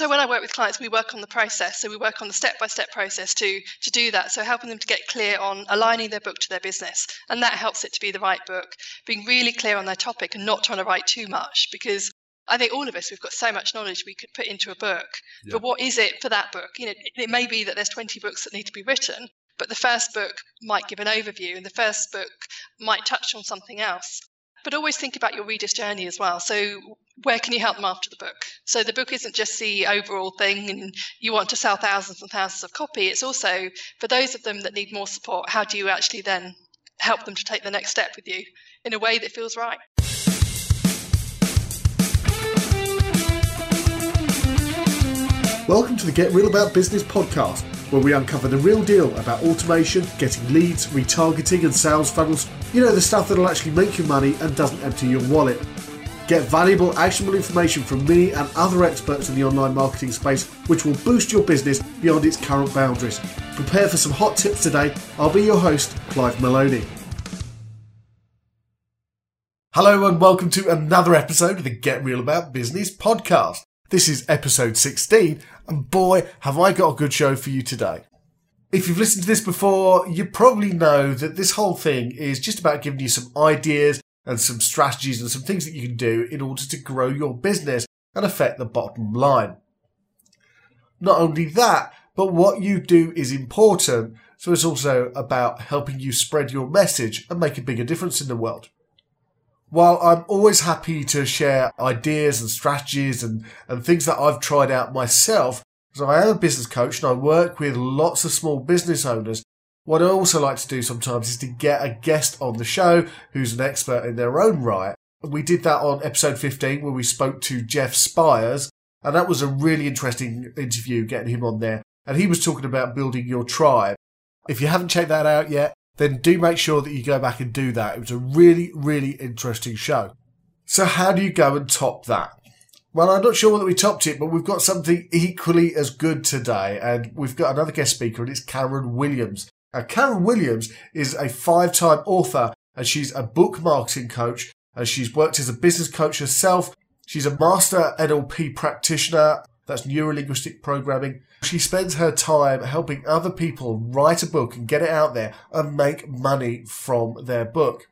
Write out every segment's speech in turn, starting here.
So when I work with clients, we work on the process. So we work on the step-by-step process to to do that. So helping them to get clear on aligning their book to their business, and that helps it to be the right book. Being really clear on their topic and not trying to write too much because I think all of us we've got so much knowledge we could put into a book. Yeah. But what is it for that book? You know, it may be that there's 20 books that need to be written, but the first book might give an overview, and the first book might touch on something else. But always think about your reader's journey as well. So, where can you help them after the book? So, the book isn't just the overall thing and you want to sell thousands and thousands of copy. It's also for those of them that need more support, how do you actually then help them to take the next step with you in a way that feels right? Welcome to the Get Real About Business podcast, where we uncover the real deal about automation, getting leads, retargeting, and sales funnels. You know, the stuff that'll actually make you money and doesn't empty your wallet. Get valuable, actionable information from me and other experts in the online marketing space, which will boost your business beyond its current boundaries. Prepare for some hot tips today. I'll be your host, Clive Maloney. Hello, and welcome to another episode of the Get Real About Business podcast. This is episode 16, and boy, have I got a good show for you today. If you've listened to this before, you probably know that this whole thing is just about giving you some ideas and some strategies and some things that you can do in order to grow your business and affect the bottom line. Not only that, but what you do is important, so it's also about helping you spread your message and make a bigger difference in the world while I'm always happy to share ideas and strategies and, and things that I've tried out myself, because I am a business coach and I work with lots of small business owners, what I also like to do sometimes is to get a guest on the show who's an expert in their own right. We did that on episode 15 where we spoke to Jeff Spires, and that was a really interesting interview getting him on there. And he was talking about building your tribe. If you haven't checked that out yet, then do make sure that you go back and do that. It was a really, really interesting show. So how do you go and top that? Well, I'm not sure whether we topped it, but we've got something equally as good today. And we've got another guest speaker and it's Karen Williams. Karen Williams is a five-time author and she's a book marketing coach and she's worked as a business coach herself. She's a master NLP practitioner that's neuro linguistic programming. She spends her time helping other people write a book and get it out there and make money from their book.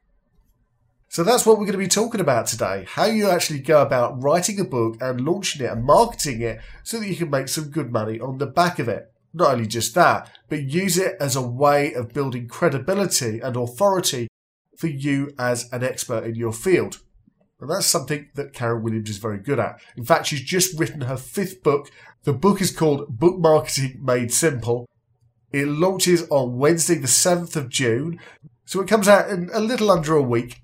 So that's what we're going to be talking about today. How you actually go about writing a book and launching it and marketing it so that you can make some good money on the back of it. Not only just that, but use it as a way of building credibility and authority for you as an expert in your field. And that's something that Karen Williams is very good at. In fact, she's just written her fifth book. The book is called Book Marketing Made Simple. It launches on Wednesday, the 7th of June. So it comes out in a little under a week.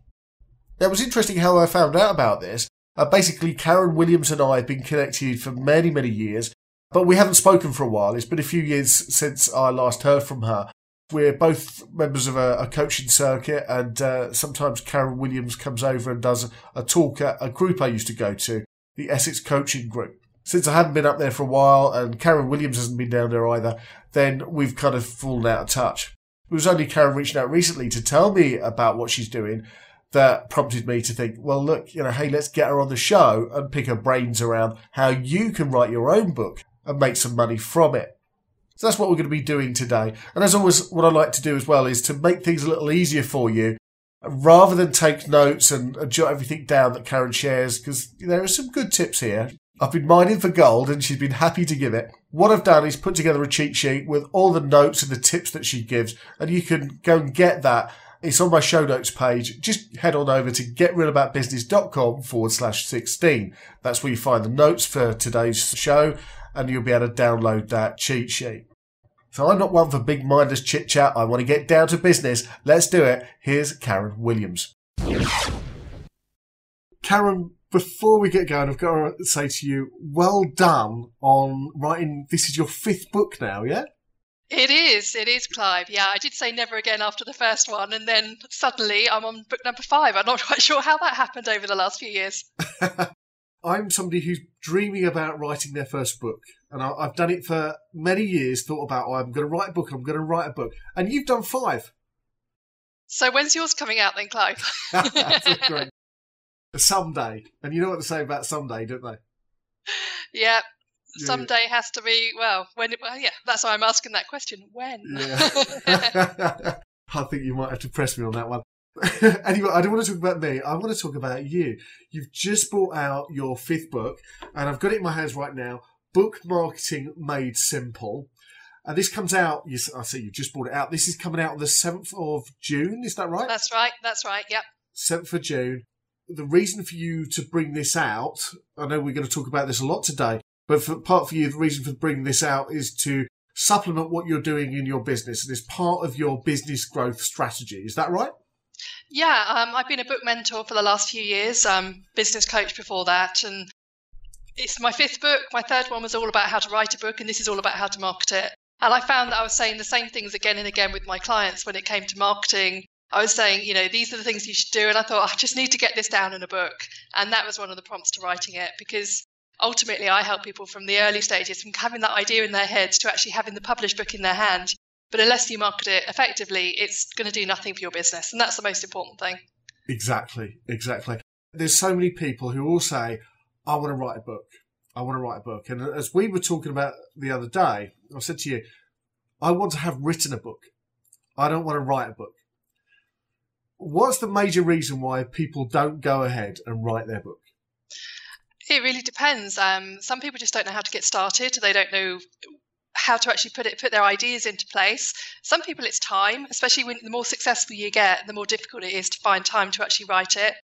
Now, it was interesting how I found out about this. Uh, basically, Karen Williams and I have been connected for many, many years, but we haven't spoken for a while. It's been a few years since I last heard from her. We're both members of a, a coaching circuit, and uh, sometimes Karen Williams comes over and does a, a talk at a group I used to go to, the Essex Coaching Group. Since I haven't been up there for a while, and Karen Williams hasn't been down there either, then we've kind of fallen out of touch. It was only Karen reaching out recently to tell me about what she's doing that prompted me to think, well, look, you know, hey, let's get her on the show and pick her brains around how you can write your own book and make some money from it. So that's what we're going to be doing today. And as always, what I like to do as well is to make things a little easier for you rather than take notes and jot everything down that Karen shares, because there are some good tips here. I've been mining for gold and she's been happy to give it. What I've done is put together a cheat sheet with all the notes and the tips that she gives, and you can go and get that. It's on my show notes page. Just head on over to getrealaboutbusiness.com forward slash 16. That's where you find the notes for today's show and you'll be able to download that cheat sheet. So I'm not one for big mindless chit chat. I want to get down to business. Let's do it. Here's Karen Williams. Karen, before we get going, I've got to say to you, well done on writing. This is your fifth book now, yeah? It is, it is, Clive. Yeah, I did say never again after the first one, and then suddenly I'm on book number five. I'm not quite sure how that happened over the last few years. I'm somebody who's dreaming about writing their first book, and I, have done it for many years. Thought about, oh, I'm going to write a book. I'm going to write a book, and you've done five. So when's yours coming out then, Clive? Someday, and you know what they say about someday, don't they? Yeah, Yeah, someday has to be well when well yeah that's why i'm asking that question when Yeah. I think you might have to press me on that one. anyway, I don't want to talk about me. I want to talk about you. You've just brought out your fifth book, and I've got it in my hands right now. Book Marketing Made Simple. And this comes out, you, I see you've just brought it out. This is coming out on the 7th of June, is that right? that's right that's right yep 7th of June. The reason for you to bring this out, I know we're going to talk about this a lot today, but for part for you, the reason for bringing this out is to supplement what you're doing in your business and is part of your business growth strategy. Is that right? Yeah, um, I've been a book mentor for the last few years, um, business coach before that, and it's my fifth book. My third one was all about how to write a book, and this is all about how to market it. And I found that I was saying the same things again and again with my clients when it came to marketing. I was saying, you know, these are the things you should do, and I thought I just need to get this down in a book, and that was one of the prompts to writing it because ultimately I help people from the early stages, from having that idea in their heads to actually having the published book in their hand. But unless you market it effectively, it's going to do nothing for your business. And that's the most important thing. Exactly, exactly. There's so many people who all say, I want to write a book. I want to write a book. And as we were talking about the other day, I said to you, I want to have written a book. I don't want to write a book. What's the major reason why people don't go ahead and write their book? It really depends. Um, some people just don't know how to get started. They don't know how to actually put it, put their ideas into place. Some people, it's time, especially when the more successful you get, the more difficult it is to find time to actually write it.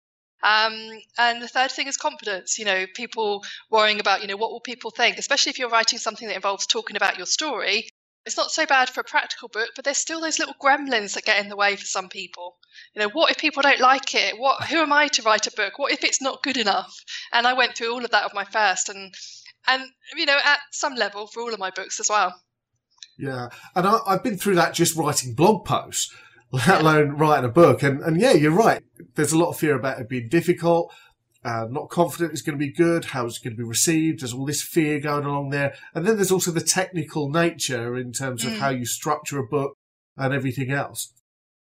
Um, and the third thing is confidence. You know, people worrying about, you know, what will people think, especially if you're writing something that involves talking about your story. It's not so bad for a practical book, but there's still those little gremlins that get in the way for some people. You know, what if people don't like it? What? Who am I to write a book? What if it's not good enough? And I went through all of that with my first, and and you know, at some level for all of my books as well. Yeah. And I, I've been through that just writing blog posts, let alone writing a book. And, and yeah, you're right. There's a lot of fear about it being difficult. Uh, not confident it's going to be good. How it's going to be received. There's all this fear going along there. And then there's also the technical nature in terms of Mm. how you structure a book and everything else.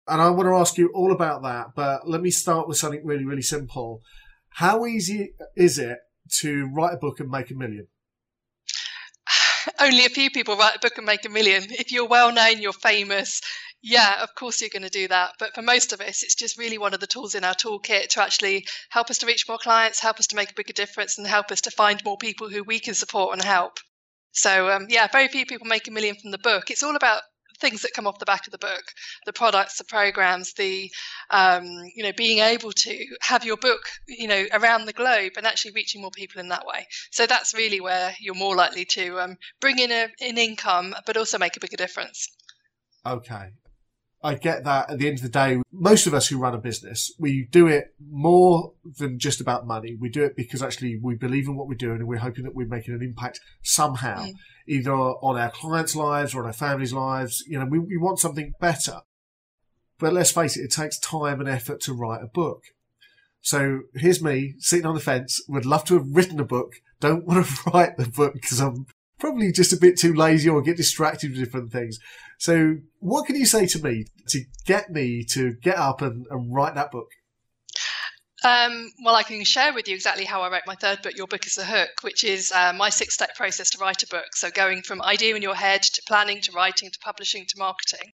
And I want to ask you all about that. But let me start with something really, really simple. How easy is it to write a book and make a million? Only a few people write a book and make a million. If you're well known, you're famous. Yeah, of course you're going to do that. But for most of us, it's just really one of the tools in our toolkit to actually help us to reach more clients, help us to make a bigger difference, and help us to find more people who we can support and help. So, um, yeah, very few people make a million from the book. It's all about things that come off the back of the book the products the programs the um, you know being able to have your book you know around the globe and actually reaching more people in that way so that's really where you're more likely to um, bring in a, an income but also make a bigger difference Okay. I get that at the end of the day, most of us who run a business, we do it more than just about money. We do it because actually we believe in what we're doing and we're hoping that we're making an impact somehow, Mm. either on our clients' lives or on our families' lives. You know, we, we want something better. But let's face it, it takes time and effort to write a book. So here's me sitting on the fence, would love to have written a book, don't want to write the book because I'm probably just a bit too lazy or get distracted with different things. So, what can you say to me to get me to get up and, and write that book? Um, well, I can share with you exactly how I wrote my third book, Your Book is the Hook, which is uh, my six step process to write a book. So, going from idea in your head to planning to writing to publishing to marketing.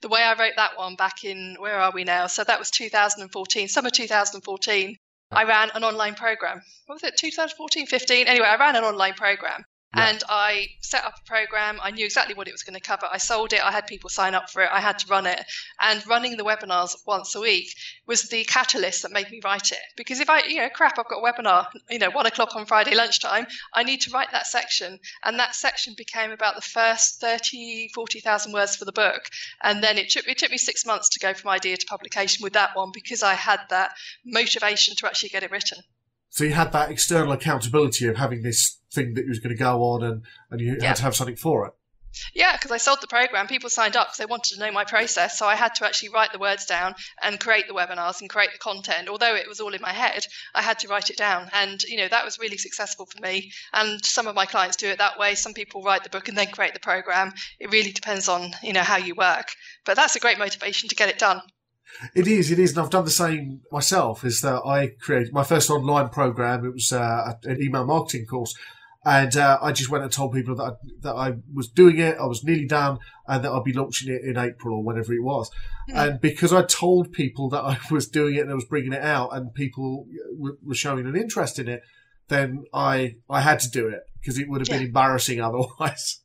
The way I wrote that one back in, where are we now? So, that was 2014, summer 2014. I ran an online program. What was it, 2014, 15? Anyway, I ran an online program. Yeah. And I set up a program. I knew exactly what it was going to cover. I sold it. I had people sign up for it. I had to run it. And running the webinars once a week was the catalyst that made me write it. Because if I, you know, crap, I've got a webinar, you know, one o'clock on Friday lunchtime, I need to write that section. And that section became about the first 30, 40,000 words for the book. And then it took, it took me six months to go from idea to publication with that one because I had that motivation to actually get it written. So you had that external accountability of having this thing that was going to go on, and, and you Yeah. had to have something for it. Yeah, because I sold the program. People signed up because they wanted to know my process. So I had to actually write the words down and create the webinars and create the content. Although it was all in my head, I had to write it down. And, you know, that was really successful for me. And some of my clients do it that way. Some people write the book and then create the program. It really depends on, you know, how you work. But that's a great motivation to get it done. It is, it is, and I've done the same myself. Is that I created my first online program. It was uh, an email marketing course, And uh, I just went and told people that I, that I was doing it, I was nearly done, and that I'd be launching it in April or whenever it was. Mm. And because I told people that I was doing it and I was bringing it out, and people were showing an interest in it, then I I had to do it because it would have yeah. been embarrassing otherwise.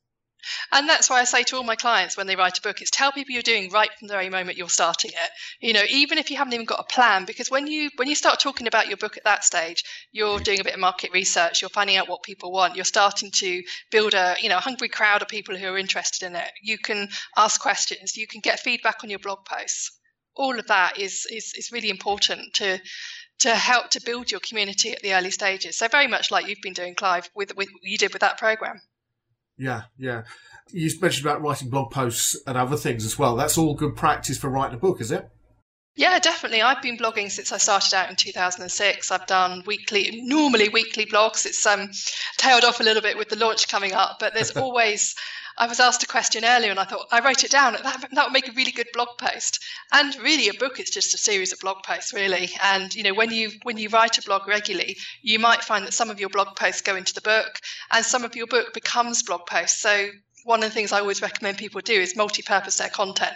And that's why I say to all my clients when they write a book is tell people you're doing right from the very moment you're starting it. You know, even if you haven't even got a plan, because when you when you start talking about your book at that stage, you're mm. doing a bit of market research, you're finding out what people want, you're starting to build a you know a hungry crowd of people who are interested in it. You can ask questions, you can get feedback on your blog posts. All of that is is, is really important to to help to build your community at the early stages. So very much like you've been doing, Clive, with, with you did with that program. Yeah, yeah. You mentioned about writing blog posts and other things as well. That's all good practice for writing a book, is it? Yeah, definitely. I've been blogging since I started out in 2006. I've done weekly, normally weekly blogs. It's um, tailed off a little bit with the launch coming up, but there's always I was asked a question earlier and I thought I wrote it down. That, that would make a really good blog post. And really, a book is just a series of blog posts, really. And you know, when you when you write a blog regularly, you might find that some of your blog posts go into the book, and some of your book becomes blog posts. So one of the things I always recommend people do is multi-purpose their content.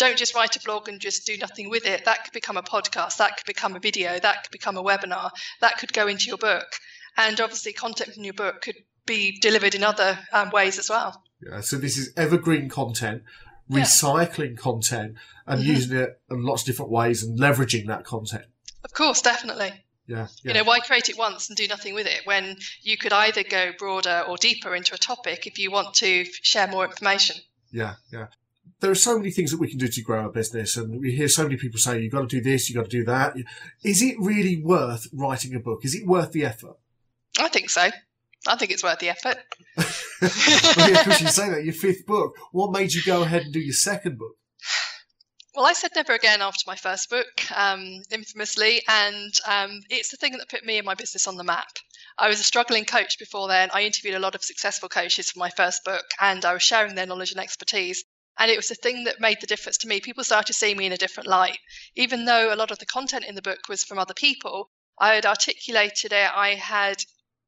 Don't just write a blog and just do nothing with it. That could become a podcast. That could become a video. That could become a webinar. That could go into your book. And obviously, content from your book could be delivered in other um, ways as well. Yeah, so this is evergreen content, recycling yeah. content, and mm-hmm. using it in lots of different ways and leveraging that content. Of course, definitely. Yeah, yeah, You know, why create it once and do nothing with it when you could either go broader or deeper into a topic if you want to share more information? Yeah, yeah. There are so many things that we can do to grow our business, and we hear so many people say, you've got to do this, you've got to do that. Is it really worth writing a book? Is it worth the effort? I think so. I think it's worth the effort. well, yeah, you say that your fifth book. What made you go ahead and do your second book? Well, I said never again after my first book, um, infamously, and um, it's the thing that put me and my business on the map. I was a struggling coach before then. I interviewed a lot of successful coaches for my first book, and I was sharing their knowledge and expertise. And it was the thing that made the difference to me. People started to see me in a different light. Even though a lot of the content in the book was from other people, I had articulated it, I had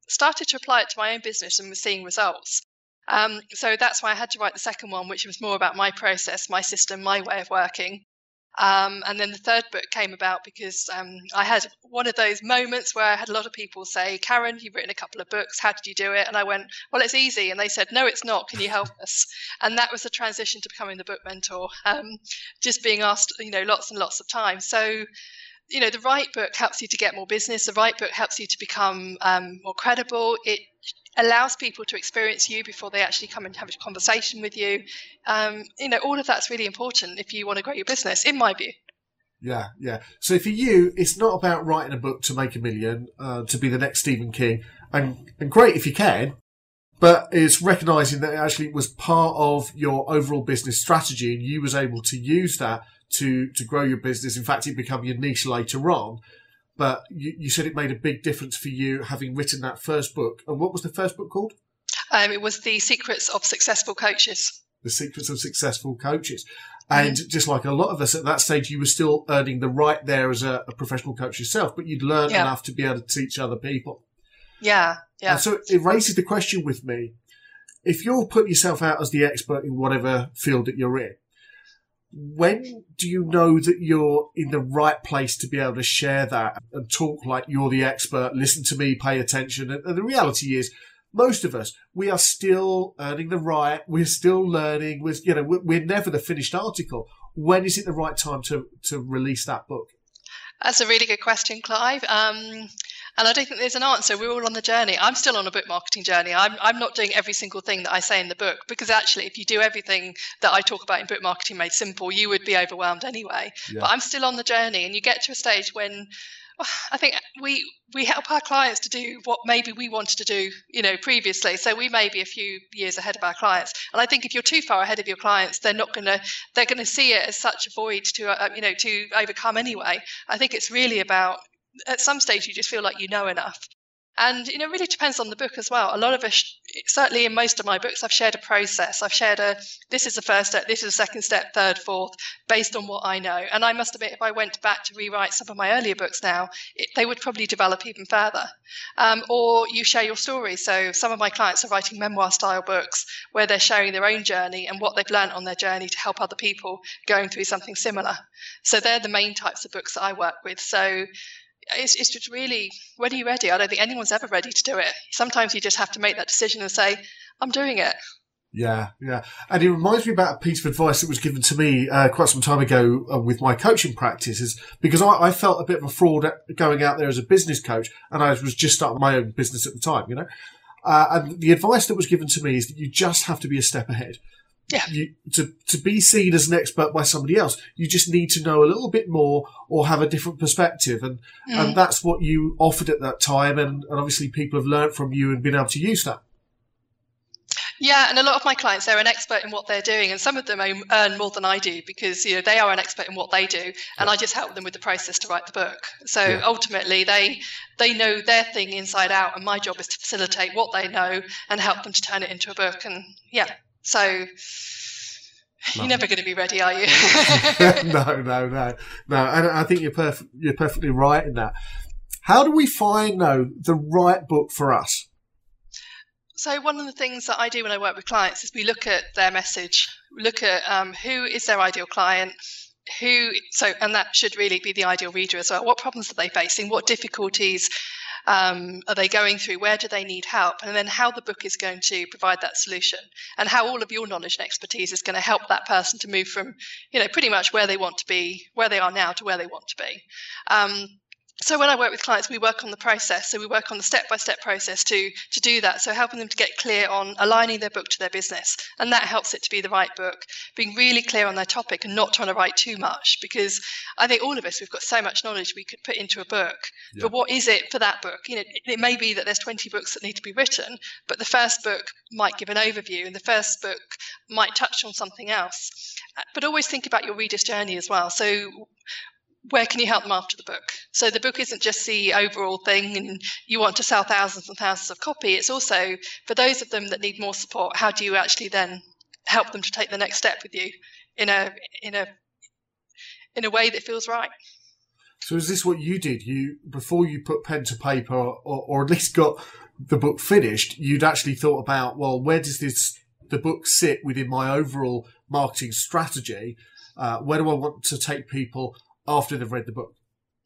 started to apply it to my own business and was seeing results. Um, so that's why I had to write the second one, which was more about my process, my system, my way of working. Um, and then the third book came about because um, I had one of those moments where I had a lot of people say, Karen, you've written a couple of books. How did you do it? And I went, Well, it's easy. And they said, No, it's not. Can you help us? And that was the transition to becoming the book mentor, um, just being asked, you know, lots and lots of times. So you know, the right book helps you to get more business. The right book helps you to become um, more credible. It allows people to experience you before they actually come and have a conversation with you. Um, you know, all of that's really important if you want to grow your business, in my view. Yeah, yeah. So for you, it's not about writing a book to make a million, uh, to be the next Stephen King, and and great if you can, but it's recognizing that it actually was part of your overall business strategy, and you was able to use that to to grow your business. In fact, it became your niche later on. But you, you said it made a big difference for you having written that first book. And what was the first book called? Um, it was The Secrets of Successful Coaches. The Secrets of Successful Coaches. And mm just like a lot of us at that stage, you were still earning the right there as a, a professional coach yourself, but you'd learned yeah. enough to be able to teach other people. Yeah, yeah. And so it raises the question with me if you're putting yourself out as the expert in whatever field that you're in, when do you know that you're in the right place to be able to share that and talk like you're the expert, listen to me, pay attention? And the reality is, most of us, we are still earning the right. We're still learning. We're, you know, we're never the finished article. When is it the right time to, to release that book? That's a really good question, Clive. Um, and I don't think there's an answer. We're all on the journey. I'm still on a book marketing journey. I'm, I'm not doing every single thing that I say in the book because actually, if you do everything that I talk about in Book Marketing Made Simple, you would be overwhelmed anyway. Yeah. But I'm still on the journey. And you get to a stage when I think we we help our clients to do what maybe we wanted to do, you know, previously. So we may be a few years ahead of our clients. And I think if you're too far ahead of your clients, they're not going to they're going to see it as such a void to uh, you know to overcome anyway. I think it's really about at some stage you just feel like you know enough And you know, it really depends on the book as well. A lot of us, certainly in most of my books, I've shared a process. I've shared a this is the first step, this is the second step, third, fourth, based on what I know. And I must admit, if I went back to rewrite some of my earlier books now, it, they would probably develop even further. Um, or you share your story. So some of my clients are writing memoir style books where they're sharing their own journey and what they've learned on their journey to help other people going through something similar. So they're the main types of books that I work with. So it's, it's just really when you ready? I don't think anyone's ever ready to do it. Sometimes you just have to make that decision and say, I'm doing it. Yeah, yeah. And it reminds me about a piece of advice that was given to me uh, quite some time ago uh, with my coaching practices, because I, I, felt a bit of a fraud going out there as a business coach, and I was just starting my own business at the time, you know. Uh, and the advice that was given to me is that you just have to be a step ahead. Yeah. You, to, to be seen as an expert by somebody else, you just need to know a little bit more or have a different perspective. And, mm. and that's what you offered at that time. And, and obviously people have learned from you and been able to use that. Yeah, and a lot of my clients, they're an expert in what they're doing, and some of them earn more than I do because you know they are an expert in what they do, and I just help them with the process to write the book. So yeah. ultimately, they they know their thing inside out, and my job is to facilitate what they know and help them to turn it into a book. And yeah, so you're never going to be ready, are you? no, no, no, no. And I think you're perfect. You're perfectly right in that. How do we find though the right book for us? So one of the things that I do when I work with clients is we look at their message, look at um, who is their ideal client, who so and that should really be the ideal reader as well. What problems are they facing? What difficulties um, are they going through? Where do they need help? And then how the book is going to provide that solution, and how all of your knowledge and expertise is going to help that person to move from, you know, pretty much where they want to be, where they are now, to where they want to be. Um, so when I work with clients, we work on the process. So we work on the step-by-step process to to do that. So helping them to get clear on aligning their book to their business, and that helps it to be the right book. Being really clear on their topic and not trying to write too much, because I think all of us we've got so much knowledge we could put into a book. Yeah. But what is it for that book? You know, it, it may be that there's 20 books that need to be written, but the first book might give an overview, and the first book might touch on something else. Uh, but always think about your reader's journey as well. So where can you help them after the book? So the book isn't just the overall thing and you want to sell thousands and thousands of copy. It's also for those of them that need more support, how do you actually then help them to take the next step with you in a in a in a way that feels right? So is this what you did? You before you put pen to paper or, or at least got the book finished, you'd actually thought about, well, where does this the book sit within my overall marketing strategy? Uh, where do I want to take people? After they've read the book.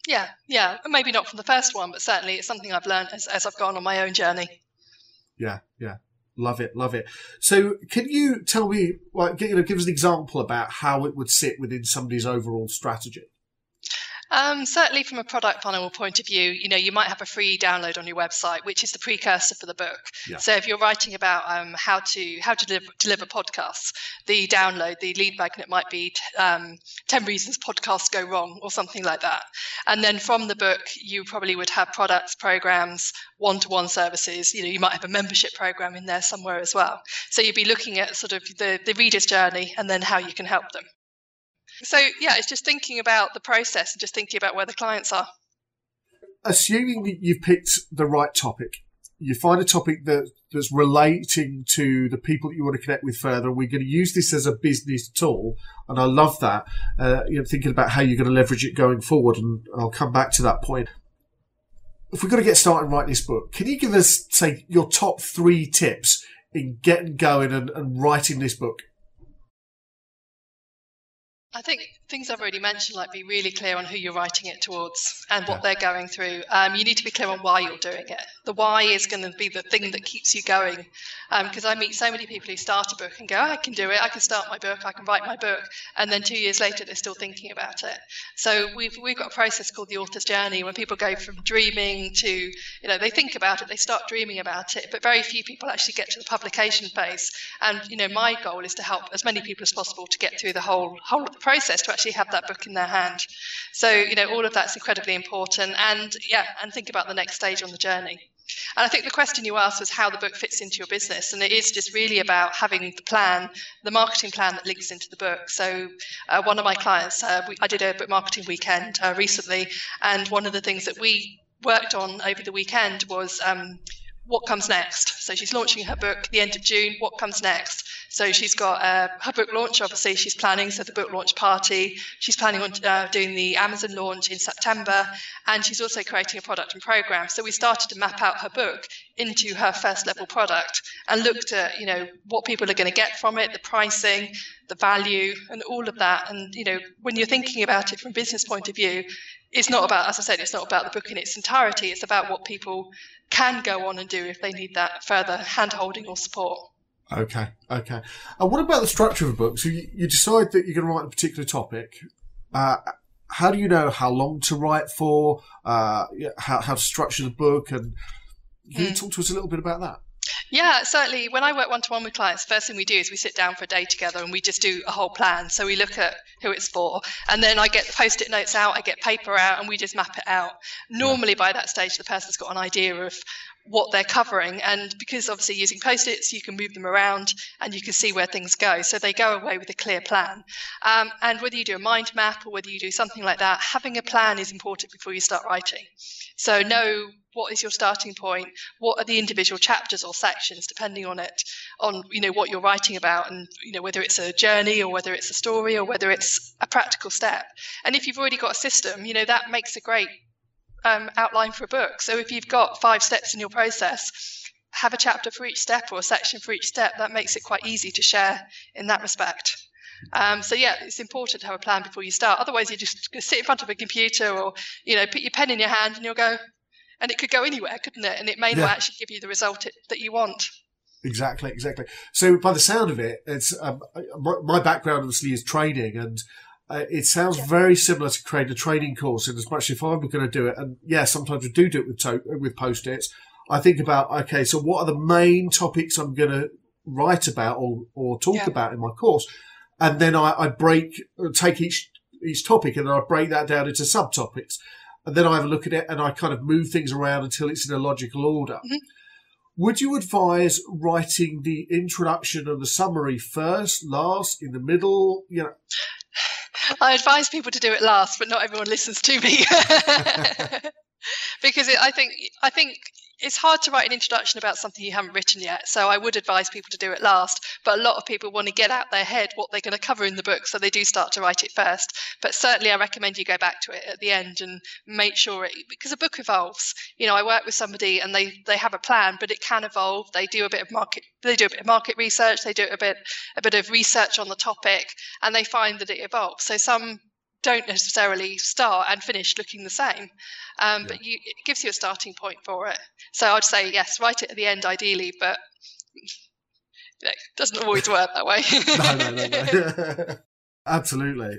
Yeah, yeah. Maybe not from the first one, but certainly it's something I've learned as, as I've gone on my own journey. Yeah, yeah. Love it, love it. So, can you tell me, like, you know, give us an example about how it would sit within somebody's overall strategy? Um, certainly, from a product funnel point of view, you know, you might have a free download on your website, which is the precursor for the book. Yeah. So, if you're writing about um, how to how to deliver, deliver, podcasts, the download, the lead magnet might be um, ten reasons podcasts go wrong, or something like that. And then from the book, you probably would have products, programs, one-to-one services. You know, you might have a membership program in there somewhere as well. So, you'd be looking at sort of the the reader's journey and then how you can help them. So yeah, it's just thinking about the process and just thinking about where the clients are. Assuming you've picked the right topic, you find a topic that, that's relating to the people that you want to connect with further. We're going to use this as a business tool, and I love that. Uh, you know, thinking about how you're going to leverage it going forward, and I'll come back to that point. If we're going to get started write this book, can you give us, say, your top three tips in getting going and, and writing this book? I think things I've already mentioned, like be really clear on who you're writing it towards and what they're going through. Um, you need to be clear on why you're doing it. The why is going to be the thing that keeps you going. Because um, I meet so many people who start a book and go, oh, I can do it, I can start my book, I can write my book, and then two years later they're still thinking about it. So we've we've got a process called the author's journey where people go from dreaming to, you know, they think about it, they start dreaming about it, but very few people actually get to the publication phase. And you know, my goal is to help as many people as possible to get through the whole whole of the process to actually have that book in their hand. So, you know, all of that's incredibly important. And yeah, and think about the next stage on the journey. And I think the question you asked was how the book fits into your business. And it is just really about having the plan, the marketing plan that links into the book. So, uh, one of my clients, uh, we, I did a book marketing weekend uh, recently, and one of the things that we worked on over the weekend was um, what comes next. So she's launching her book the end of June. What comes next? So she's got uh, her book launch. Obviously, she's planning so the book launch party. She's planning on uh, doing the Amazon launch in September, and she's also creating a product and program. So we started to map out her book into her first level product and looked at you know what people are going to get from it, the pricing, the value, and all of that. And you know when you're thinking about it from a business point of view, it's not about, as I said, it's not about the book in its entirety. It's about what people can go on and do if they need that further hand holding or support. Okay, okay. And what about the structure of a book? So you, you decide that you're going to write a particular topic. Uh, how do you know how long to write for? Uh, how, how to structure the book? And can mm. you talk to us a little bit about that? Yeah, certainly. When I work one to one with clients, first thing we do is we sit down for a day together and we just do a whole plan. So we look at who it's for, and then I get the post it notes out, I get paper out, and we just map it out. Normally, by that stage, the person's got an idea of what they're covering. And because obviously using post its, you can move them around and you can see where things go. So they go away with a clear plan. Um, and whether you do a mind map or whether you do something like that, having a plan is important before you start writing. So know what is your starting point, what are the individual chapters or sections, depending on it, on you know what you're writing about, and you know whether it's a journey or whether it's a story or whether it's a practical step. And if you've already got a system, you know that makes a great um, outline for a book. So if you've got five steps in your process, have a chapter for each step or a section for each step. That makes it quite easy to share in that respect. Um, so yeah, it's important to have a plan before you start. Otherwise, you just sit in front of a computer or you know put your pen in your hand and you'll go, and it could go anywhere, couldn't it? And it may yeah. not actually give you the result it, that you want. Exactly, exactly. So by the sound of it, it's um, my, my background obviously is training and uh, it sounds very similar to create a training course in as much as if I'm going to do it, and yeah, sometimes we do do it with to- with post-its. I think about okay, so what are the main topics I'm going to write about or, or talk yeah. about in my course, and then I, I break take each each topic and then I break that down into subtopics, and then I have a look at it and I kind of move things around until it's in a logical order. Mm-hmm. Would you advise writing the introduction and the summary first, last, in the middle? You know, I advise people to do it last, but not everyone listens to me. because it, I think I think it's hard to write an introduction about something you haven't written yet. So I would advise people to do it last. But a lot of people want to get out their head what they're going to cover in the book, so they do start to write it first. But certainly, I recommend you go back to it at the end and make sure it because a book evolves. You know, I work with somebody and they they have a plan, but it can evolve. They do a bit of market they do a bit of market research, they do a bit a bit of research on the topic, and they find that it evolves. So some don't necessarily start and finish looking the same. Um, yeah. But you, it gives you a starting point for it. So I'd say yes, write it at the end ideally, but it doesn't always work that way. no, no, no, no. Absolutely.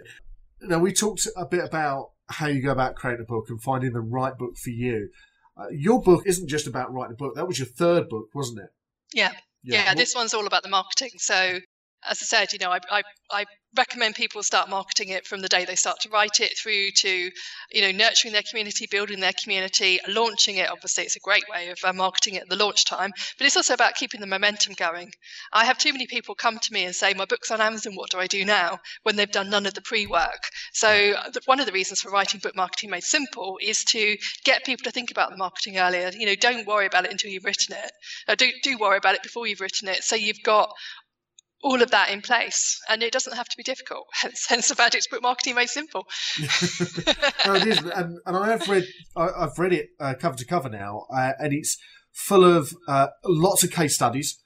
Now we talked a bit about how you go about creating a book and finding the right book for you. Uh, your book isn't just about writing a book. That was your third book, wasn't it? Yeah. Yeah, yeah this one's all about the marketing. So as I said, you know, I, I, I, recommend people start marketing it from the day they start to write it through to, you know, nurturing their community, building their community, launching it. Obviously, it's a great way of uh, marketing it at the launch time, but it's also about keeping the momentum going. I have too many people come to me and say, my book's on Amazon, what do I do now? When they've done none of the pre work. So, one of the reasons for writing Book Marketing Made Simple is to get people to think about the marketing earlier. You know, don't worry about it until you've written it. Uh, do, do worry about it before you've written it. So, you've got all of that in place. And it doesn't have to be difficult. Hence, the Badix book marketing made simple. No, it is. And, and i have read I, have read it uh, cover to cover now uh, and it's full of uh, lots of case studies.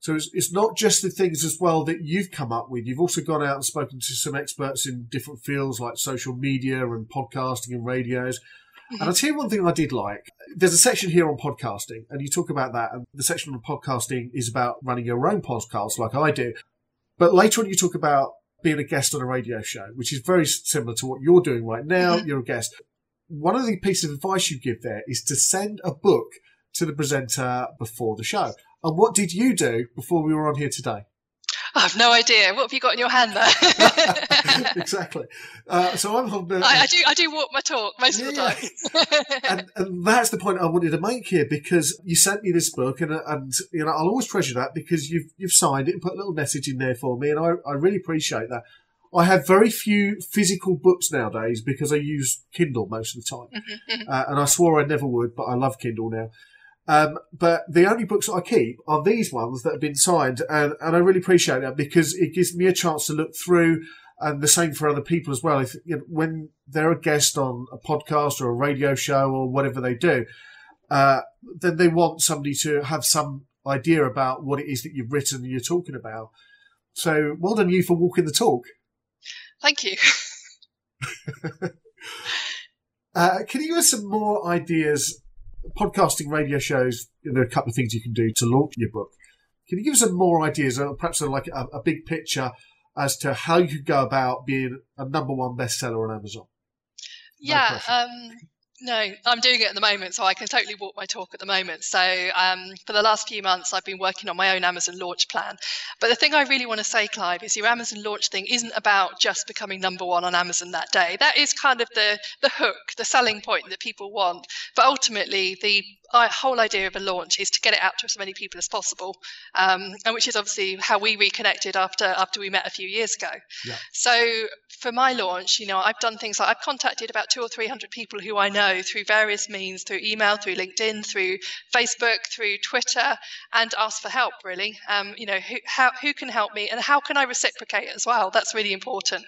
So it's, it's not just the things as well that you've come up with. You've also gone out and spoken to some experts in different fields like social media and podcasting and radios and I'll tell you one thing I did like. There's a section here on podcasting, and you talk about that. And the section on podcasting is about running your own podcast, like I do. But later on, you talk about being a guest on a radio show, which is very similar to what you're doing right now. Mm-hmm. You're a guest. One of the pieces of advice you give there is to send a book to the presenter before the show. And what did you do before we were on here today? I have no idea. What have you got in your hand there? exactly. Uh, so I'm holding. I, I, do. I do walk my talk most yeah, of the time. and, and, that's the point I wanted to make here because you sent me this book, and and you know I'll always treasure that because you've you've signed it and put a little message in there for me, and I I really appreciate that. I have very few physical books nowadays because I use Kindle most of the time. Mm-hmm, Uh, and I swore I never would, but I love Kindle now. Um, but the only books I keep are these ones that have been signed, and, and I really appreciate that because it gives me a chance to look through, and the same for other people as well. If you know, when they're a guest on a podcast or a radio show or whatever they do, uh, then they want somebody to have some idea about what it is that you've written and you're talking about. So well done you for walking the talk. Thank you. Uh, can you give us some more ideas? Podcasting, radio shows, there are a couple of things you can do to launch your book. Can you give us some more ideas, or perhaps sort of like a, a big picture as to how you could go about being a number one bestseller on Amazon? yeah. pressure. Um, no, I'm doing it at the moment, so I can totally walk my talk at the moment. So um, for the last few months, I've been working on my own Amazon launch plan. But the thing I really want to say, Clive, is your Amazon launch thing isn't about just becoming number one on Amazon that day. That is kind of the the hook, the selling point that people want. But ultimately, the uh, whole idea of a launch is to get it out to as many people as possible, um, and which is obviously how we reconnected after after we met a few years ago. Yeah. So for my launch, you know, I've done things like I've contacted about two or three hundred people who I know through various means, through email, through LinkedIn, through Facebook, through Twitter, and ask for help. Really, um, you know, who how who can help me, and how can I reciprocate as well? That's really important.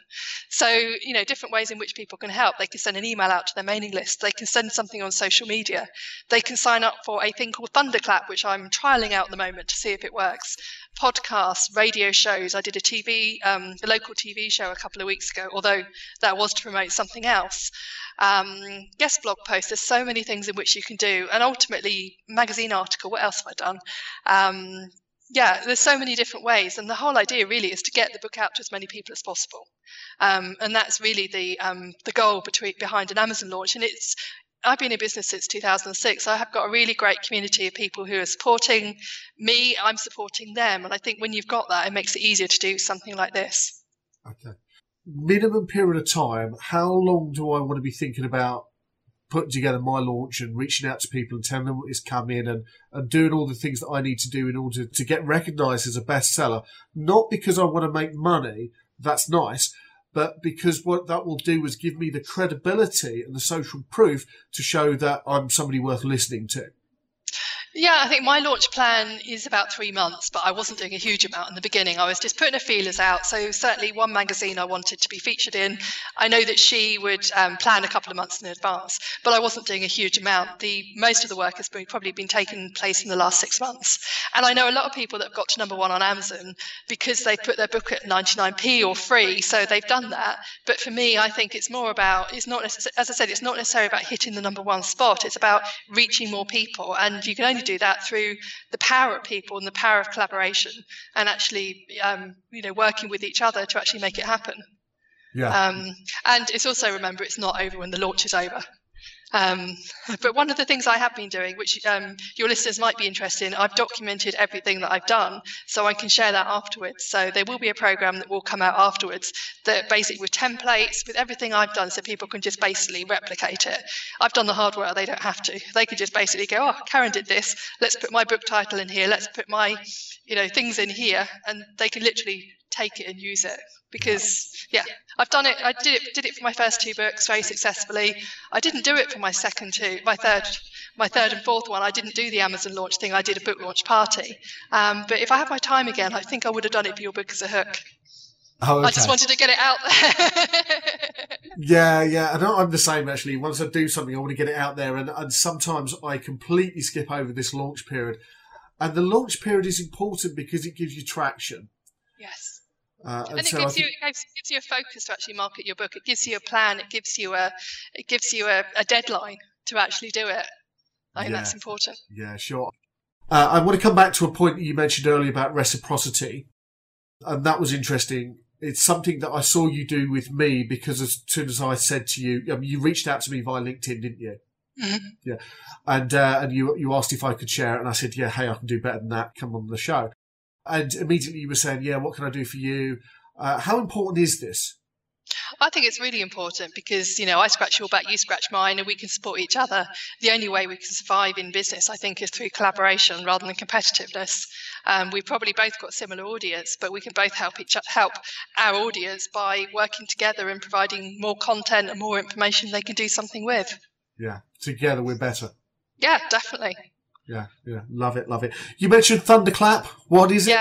So you know, different ways in which people can help. They can send an email out to their mailing list. They can send something on social media. They can sign up for a thing called Thunderclap, which I'm trialing out at the moment to see if it works. Podcasts, radio shows. I did a TV, um, a local TV show a couple of weeks ago, although that was to promote something else. Um, guest blog posts. There's so many things in which you can do, and ultimately, magazine article. What else have I done? Um, yeah, there's so many different ways, and the whole idea really is to get the book out to as many people as possible, um, and that's really the um, the goal between, behind an Amazon launch. And it's I've been in business since 2006. I have got a really great community of people who are supporting me. I'm supporting them, and I think when you've got that, it makes it easier to do something like this. Okay. Minimum period of time. How long do I want to be thinking about putting together my launch and reaching out to people and telling them what is coming and, and doing all the things that I need to do in order to get recognized as a bestseller? Not because I want to make money, that's nice, but because what that will do is give me the credibility and the social proof to show that I'm somebody worth listening to. Yeah, I think my launch plan is about three months, but I wasn't doing a huge amount in the beginning. I was just putting the feelers out. So certainly one magazine I wanted to be featured in. I know that she would um, plan a couple of months in advance, but I wasn't doing a huge amount. The most of the work has been, probably been taking place in the last six months. And I know a lot of people that have got to number one on Amazon because they put their book at 99p or free, so they've done that. But for me, I think it's more about it's not necess- as I said, it's not necessarily about hitting the number one spot. It's about reaching more people, and you can only do that through the power of people and the power of collaboration, and actually, um, you know, working with each other to actually make it happen. Yeah. Um, and it's also remember it's not over when the launch is over. Um, but one of the things I have been doing, which um, your listeners might be interested in, I've documented everything that I've done so I can share that afterwards. So there will be a program that will come out afterwards that basically with templates, with everything I've done, so people can just basically replicate it. I've done the hard work, they don't have to. They can just basically go, oh, Karen did this, let's put my book title in here, let's put my you know things in here and they can literally take it and use it because yeah i've done it i did it did it for my first two books very successfully i didn't do it for my second two my third my third and fourth one i didn't do the amazon launch thing i did a book launch party um, but if i had my time again i think i would have done it for your book as a hook Oh, okay. i just wanted to get it out there Yeah, yeah, and I'm the same actually. Once I do something, I want to get it out there, and, and sometimes I completely skip over this launch period. And the launch period is important because it gives you traction. yes Uh, and it so gives you it gives, gives you a focus to actually market your book. It gives you a plan. It gives you a it gives you a, a deadline to actually do it. I think Yeah. that's important. Yeah, sure. Uh, I want to come back to a point that you mentioned earlier about reciprocity, and that was interesting. It's something that I saw you do with me because as soon as I said to you, I mean, you reached out to me via LinkedIn, didn't you? Mhm. Yeah, and uh, and you you asked if I could share it, and I said, yeah, hey, I can do better than that. Come on the show, and immediately you were saying, yeah, what can I do for you? Uh, how important is this? I think it's really important because, you know, I scratch your back, you scratch mine, and we can support each other. The only way we can survive in business, I think, is through collaboration rather than competitiveness. Um, we've probably both got similar audience, but we can both help each help our audience by working together and providing more content and more information they can do something with. Yeah, together we're better. Yeah, definitely. Yeah, yeah, love it, love it. You mentioned Thunderclap. What is it?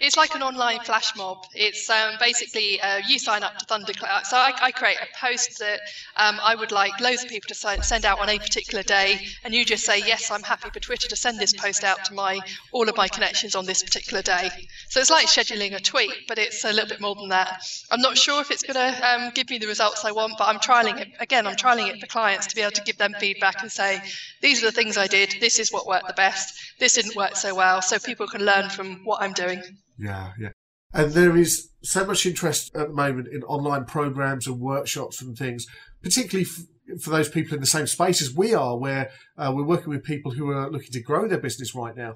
It's like an online flash mob. It's um, basically uh, you sign up to Thunderclap. So I, I create a post that um, I would like loads of people to send out on a particular day, and you just say yes, I'm happy for Twitter to send this post out to my all of my connections on this particular day. So it's like scheduling a tweet, but it's a little bit more than that. I'm not sure if it's going to um, give me the results I want, but I'm trialing it again. I'm trialing it for clients to be able to give them feedback and say these are the things I did. This is what worked the best. This didn't work so well, so people can learn from what I'm doing. Yeah, yeah. And there is so much interest at the moment in online programs and workshops and things, particularly f- for those people in the same space as we are, where uh, we're working with people who are looking to grow their business right now.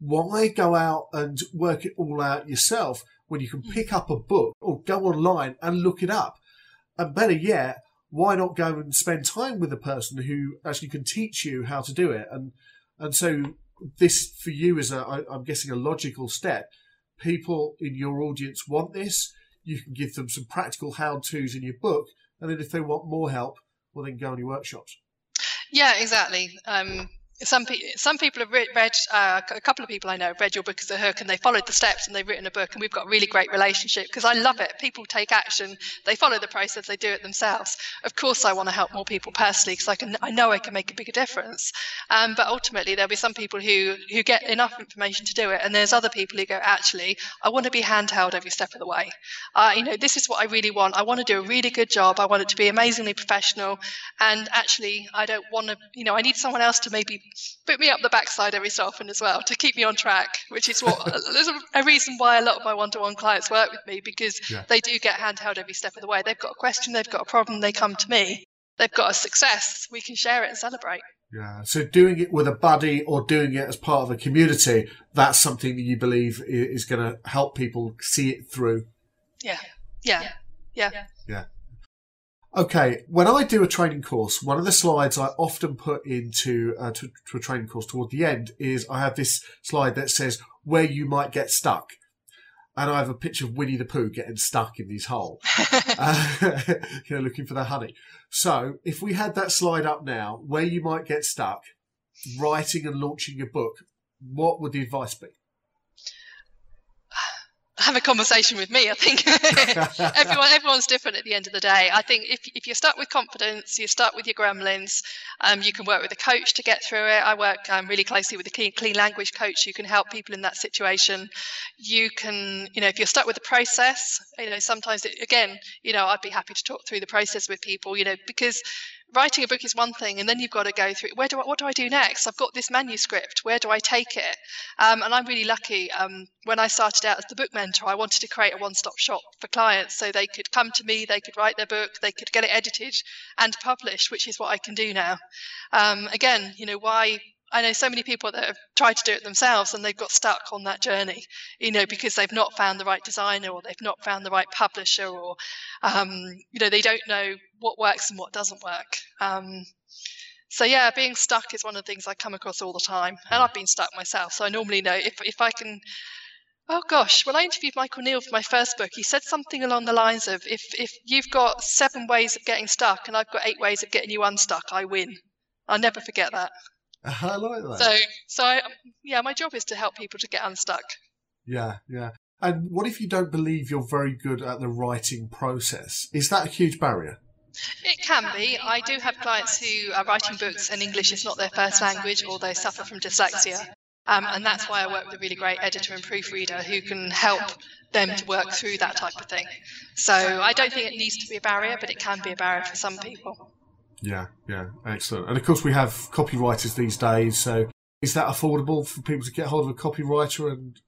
Why go out and work it all out yourself when you can pick up a book or go online and look it up? And better yet, why not go and spend time with a person who actually can teach you how to do it? And and so this for you is a, I, I'm guessing a logical step people in your audience want this, you can give them some practical how to's in your book. And then if they want more help, well, then go on your workshops. Yeah, exactly. Um, some people some people have read, read uh, a couple of people I know have read your book as a hook and they followed the steps and they've written a book and we've got a really great relationship because I love it. People take action, they follow the process, they do it themselves. Of course, I want to help more people personally because I can I know I can make a bigger difference. Um, but ultimately, there'll be some people who who get enough information to do it, and there's other people who go actually I want to be handheld every step of the way. Uh, you know, this is what I really want. I want to do a really good job. I want it to be amazingly professional, and actually, I don't want to. You know, I need someone else to maybe put me up the backside every so often as well to keep me on track, which is what there's a, a, reason why a lot of my one-to-one clients work with me because yeah. they do get handheld every step of the way. They've got a question, they've got a problem, they come to me. They've got a success, we can share it and celebrate. Yeah. So doing it with a buddy or doing it as part of a community, that's something that you believe is going to help people see it through. Yeah. Yeah. Yeah. Yeah. Okay, when I do a training course, one of the slides I often put into uh, to, to, a training course toward the end is I have this slide that says where you might get stuck. And I have a picture of Winnie the Pooh getting stuck in his hole, uh, you know, looking for the honey. So if we had that slide up now, where you might get stuck, writing and launching your book, what would the advice be? Have a conversation with me. I think everyone everyone's different at the end of the day. I think if if you're stuck with confidence, you start with your gremlins. Um, you can work with a coach to get through it. I work um, really closely with a clean, clean language coach who can help people in that situation. You can, you know, if you're stuck with the process, you know, sometimes it, again, you know, I'd be happy to talk through the process with people, you know, because writing a book is one thing, and then you've got to go through where do I, what do I do next? I've got this manuscript. Where do I take it? Um, and I'm really lucky. Um, when I started out as the book mentor, I wanted to create a one-stop shop for clients, so they could come to me, they could write their book, they could get it edited and published, which is what I can do now. Um, again, you know, why I know so many people that have tried to do it themselves and they've got stuck on that journey, you know, because they've not found the right designer or they've not found the right publisher or, um, you know, they don't know what works and what doesn't work. Um, so yeah, being stuck is one of the things I come across all the time, and I've been stuck myself. So I normally know if if I can. Oh gosh, when I interviewed Michael Neill for my first book, he said something along the lines of, "If if you've got seven ways of getting stuck and I've got eight ways of getting you unstuck, I win." I'll never forget that. I like that. So, so I, yeah, my job is to help people to get unstuck. Yeah, yeah. And what if you don't believe you're very good at the writing process? Is that a huge barrier? It can be. I do have clients who are writing books and English is not their first language or they suffer from dyslexia. Um, and that's why I work with a really great editor and proofreader who can help them to work through that type of thing. So I don't think it needs to be a barrier, but it can be a barrier for some people. Yeah, yeah, excellent. And of course, we have copywriters these days. So, is that affordable for people to get hold of a copywriter and?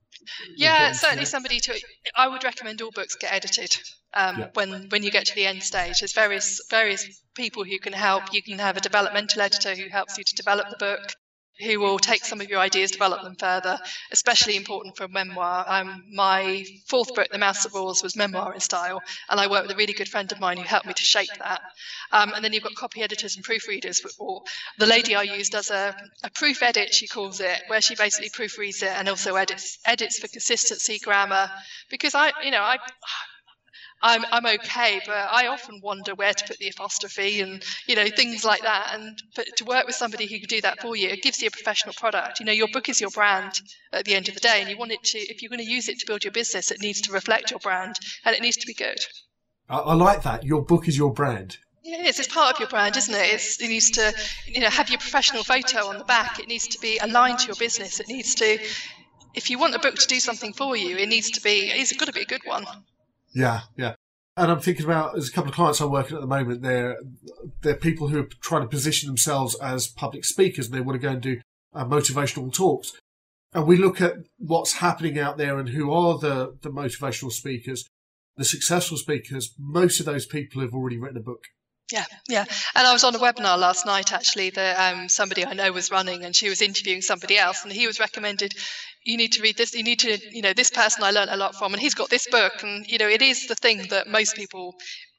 Yeah, certainly somebody to. I would recommend all books get edited um, yeah. when when you get to the end stage. There's various various people who can help. You can have a developmental editor who helps you to develop the book. Who will take some of your ideas, develop them further, especially important for memoir. Um, my fourth book, The Mouse That Roars, was memoir in style, and I worked with a really good friend of mine who helped me to shape that. Um, and then you've got copy editors and proofreaders. Or the lady I use does a, a proof edit, she calls it, where she basically proofreads it and also edits edits for consistency, grammar. Because I, you know, I I'm I'm okay, but I often wonder where to put the apostrophe and you know things like that. And but to work with somebody who can do that for you, it gives you a professional product. You know, your book is your brand at the end of the day, and you want it to. If you're going to use it to build your business, it needs to reflect your brand, and it needs to be good. I, I like that. Your book is your brand. Yeah, it is. It's part of your brand, isn't it? It's, it needs to, you know, have your professional photo on the back. It needs to be aligned to your business. It needs to, if you want a book to do something for you, it needs to be. It's got to be a good one. Yeah, yeah. And I'm thinking about there's a couple of clients I'm working at the moment. They're they're people who are trying to position themselves as public speakers, and they want to go and do uh, motivational talks. And we look at what's happening out there and who are the the motivational speakers, the successful speakers. Most of those people have already written a book. Yeah, yeah. And I was on a webinar last night actually that um, somebody I know was running and she was interviewing somebody else and he was recommended you need to read this you need to you know this person I learned a lot from and he's got this book and you know it is the thing that most people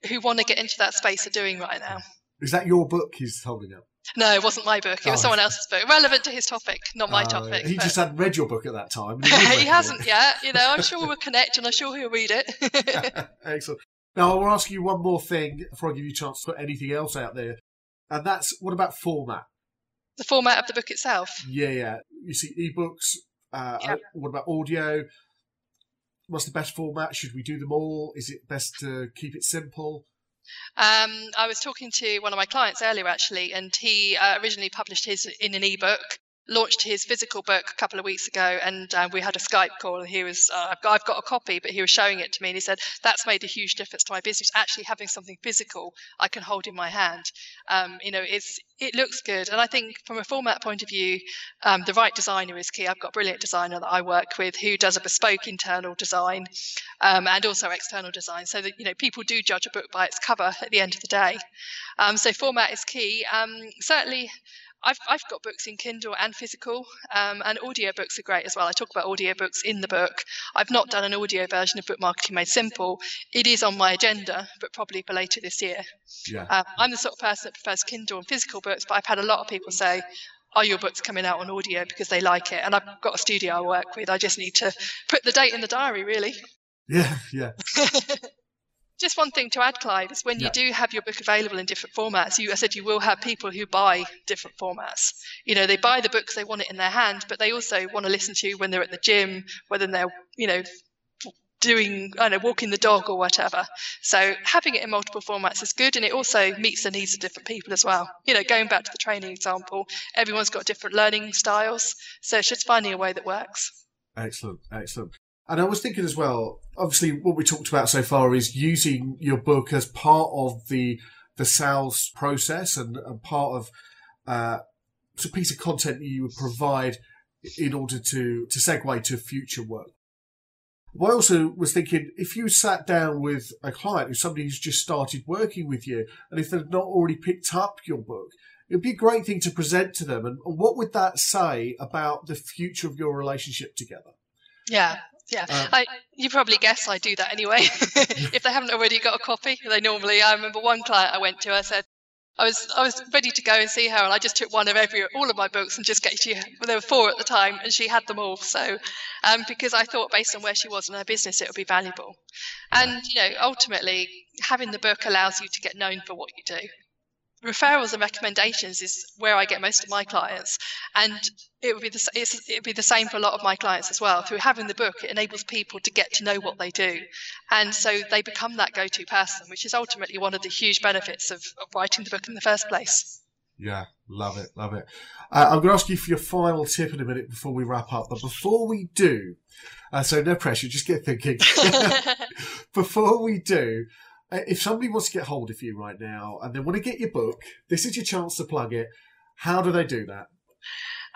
who want to get into that space are doing right now. Is that your book he's holding up? No, it wasn't my book. It was oh. someone else's book, relevant to his topic, not my oh, topic. He but... just hadn't read your book at that time. He, he hasn't yet. You know, I'm sure we'll connect, and I'm sure he'll read it. Excellent. Now, I will ask you one more thing before I give you a chance to put anything else out there, and that's what about format? The format of the book itself. Yeah, yeah. You see, ebooks. Uh, yep. What about audio? What's the best format? Should we do them all? Is it best to keep it simple? Um, I was talking to one of my clients earlier, actually, and he uh, originally published his in an ebook launched his physical book a couple of weeks ago, and uh, we had a Skype call. And he was, uh, I've, got, I've, got, a copy, but he was showing it to me, and he said that's made a huge difference to my business. Actually, having something physical I can hold in my hand, um, you know, it's it looks good. And I think from a format point of view, um, the right designer is key. I've got a brilliant designer that I work with who does a bespoke internal design um, and also external design, so that you know people do judge a book by its cover at the end of the day. Um, so format is key. Um, certainly I've, I've got books in Kindle and physical, um, and audio books are great as well. I talk about audio books in the book. I've not done an audio version of Book Marketing Made Simple. It is on my agenda, but probably for later this year. Yeah. Uh, I'm the sort of person that prefers Kindle and physical books, but I've had a lot of people say, are your books coming out on audio because they like it? And I've got a studio I work with. I just need to put the date in the diary, really. Yeah, yeah. Just one thing to add, Clive, is when you do have your book available in different formats, you I said you will have people who buy different formats. You know, they buy the books, they want it in their hand, but they also want to listen to you when they're at the gym, whether they're, you know, doing, I don't know, walking the dog or whatever. So having it in multiple formats is good, and it also meets the needs of different people as well. You know, going back to the training example, everyone's got different learning styles, so it's just finding a way that works. Excellent, excellent. And I was thinking as well, obviously, what we talked about so far is using your book as part of the the sales process and, and part of uh, a piece of content that you would provide in order to to segue to future work. But I also was thinking if you sat down with a client, who's somebody who's just started working with you, and if they've not already picked up your book, it'd be a great thing to present to them. And, and what would that say about the future of your relationship together? Yeah, yeah, um, I, you probably guess I do that anyway. if they haven't already got a copy, they normally. I remember one client I went to. I said, I was I was ready to go and see her, and I just took one of every all of my books and just gave you. Well, there were four at the time, and she had them all. So, um, because I thought based on where she was in her business, it would be valuable. And you know, ultimately, having the book allows you to get known for what you do referrals and recommendations is where I get most of my clients, and it would be the it would be the same for a lot of my clients as well. Through having the book, it enables people to get to know what they do, and so they become that go-to person, which is ultimately one of the huge benefits of, of writing the book in the first place. Yeah, love it, love it. Uh, I'm going to ask you for your final tip in a minute before we wrap up, but before we do, uh, so no pressure, just get thinking. before we do, Uh, if somebody wants to get hold of you right now and they want to get your book, this is your chance to plug it. How do they do that?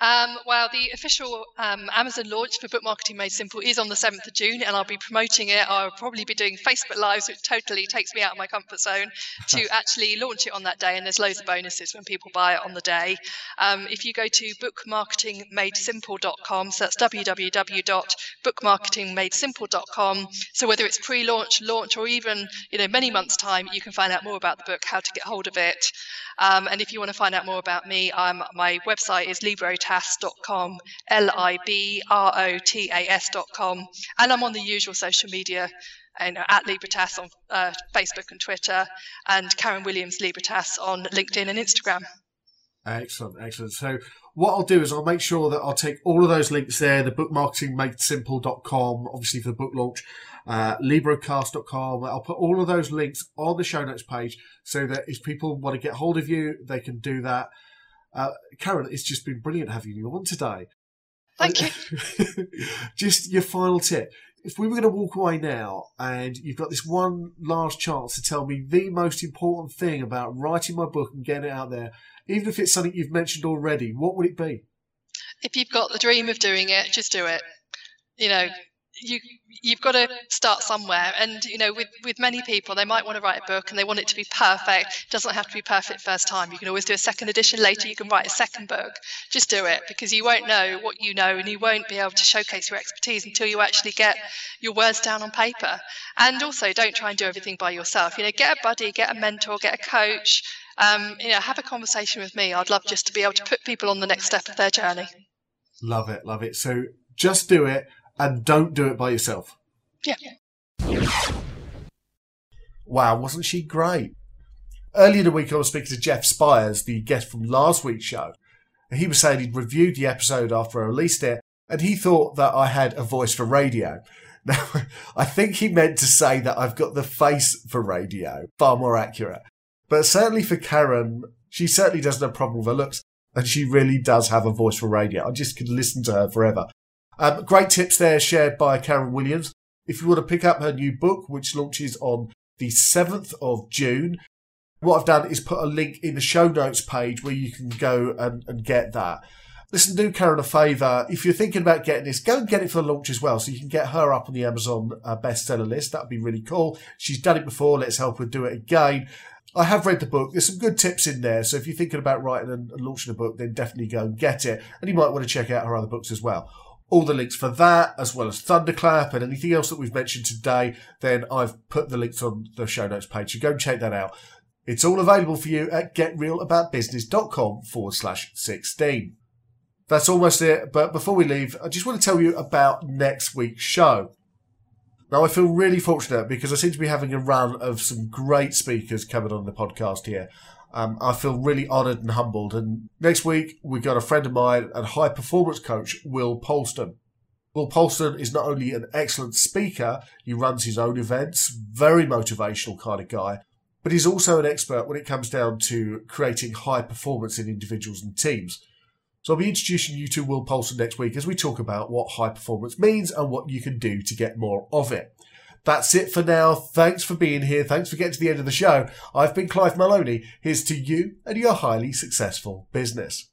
Um, well, the official um, Amazon launch for Book Marketing Made Simple is on the 7th of June, and I'll be promoting it. I'll probably be doing Facebook Lives, which totally takes me out of my comfort zone, to actually launch it on that day. And there's loads of bonuses when people buy it on the day. Um, if you go to bookmarketingmadesimple.com, so that's www.bookmarketingmadesimple.com. So whether it's pre-launch, launch, or even you know many months' time, you can find out more about the book, how to get hold of it. Um, and if you want to find out more about me, um, my website is librotas.com, L I B R O T A S.com. And I'm on the usual social media you know, at Librotas on uh, Facebook and Twitter, and Karen Williams Librotas on LinkedIn and Instagram. Excellent, excellent. So what I'll do is I'll make sure that I'll take all of those links there, the bookmarketingmadesimple.com, obviously for the book launch, uh, librotas.com. I'll put all of those links on the show notes page so that if people want to get hold of you, they can do that. Uh, Karen, it's just been brilliant having you on today. Thank you. just your final tip. If we were going to walk away now and you've got this one last chance to tell me the most important thing about writing my book and getting it out there, even if it's something you've mentioned already, what would it be? If you've got the dream of doing it, just do it. You know, you you've got to start somewhere. And you know with with many people they might want to write a book and they want it to be perfect. It doesn't have to be perfect first time. You can always do a second edition later. You can write a second book. Just do it because you won't know what you know and you won't be able to showcase your expertise until you actually get your words down on paper. And also don't try and do everything by yourself. You know get a buddy get a mentor get a coach. Um, you know have a conversation with me. I'd love just to be able to put people on the next step of their journey. Love it love it. So just do it and don't do it by yourself. Yeah. Wow, wasn't she great? Earlier in the week, I was speaking to Jeff Spires, the guest from last week's show. And he was saying he'd reviewed the episode after I released it, and he thought that I had a voice for radio. Now, I think he meant to say that I've got the face for radio, far more accurate. But certainly for Karen, she certainly doesn't have a problem with her looks, and she really does have a voice for radio. I just could listen to her forever. Um, great tips there shared by Karen Williams. If you want to pick up her new book, which launches on the 7th of June, what I've done is put a link in the show notes page where you can go and, and get that. Listen, do Karen a favour. If you're thinking about getting this, go and get it for launch as well, so you can get her up on the Amazon uh, bestseller list. That'd be really cool. She's done it before. Let's help her do it again. I have read the book. There's some good tips in there. So if you're thinking about writing and launching a book, then definitely go and get it. And you might want to check out her other books as well all the links for that, as well as Thunderclap and anything else that we've mentioned today, then I've put the links on the show notes page. So go and check that out. It's all available for you at getrealaboutbusiness.com forward slash 16. That's almost it. But before we leave, I just want to tell you about next week's show. Now, I feel really fortunate because I seem to be having a run of some great speakers coming on the podcast here. Um, I feel really honoured and humbled. And next week, we've got a friend of mine and high performance coach, Will Polston. Will Polston is not only an excellent speaker, he runs his own events, very motivational kind of guy, but he's also an expert when it comes down to creating high performance in individuals and teams. So I'll be introducing you to Will Polston next week as we talk about what high performance means and what you can do to get more of it. That's it for now. Thanks for being here. Thanks for getting to the end of the show. I've been Clive Maloney. Here's to you and your highly successful business.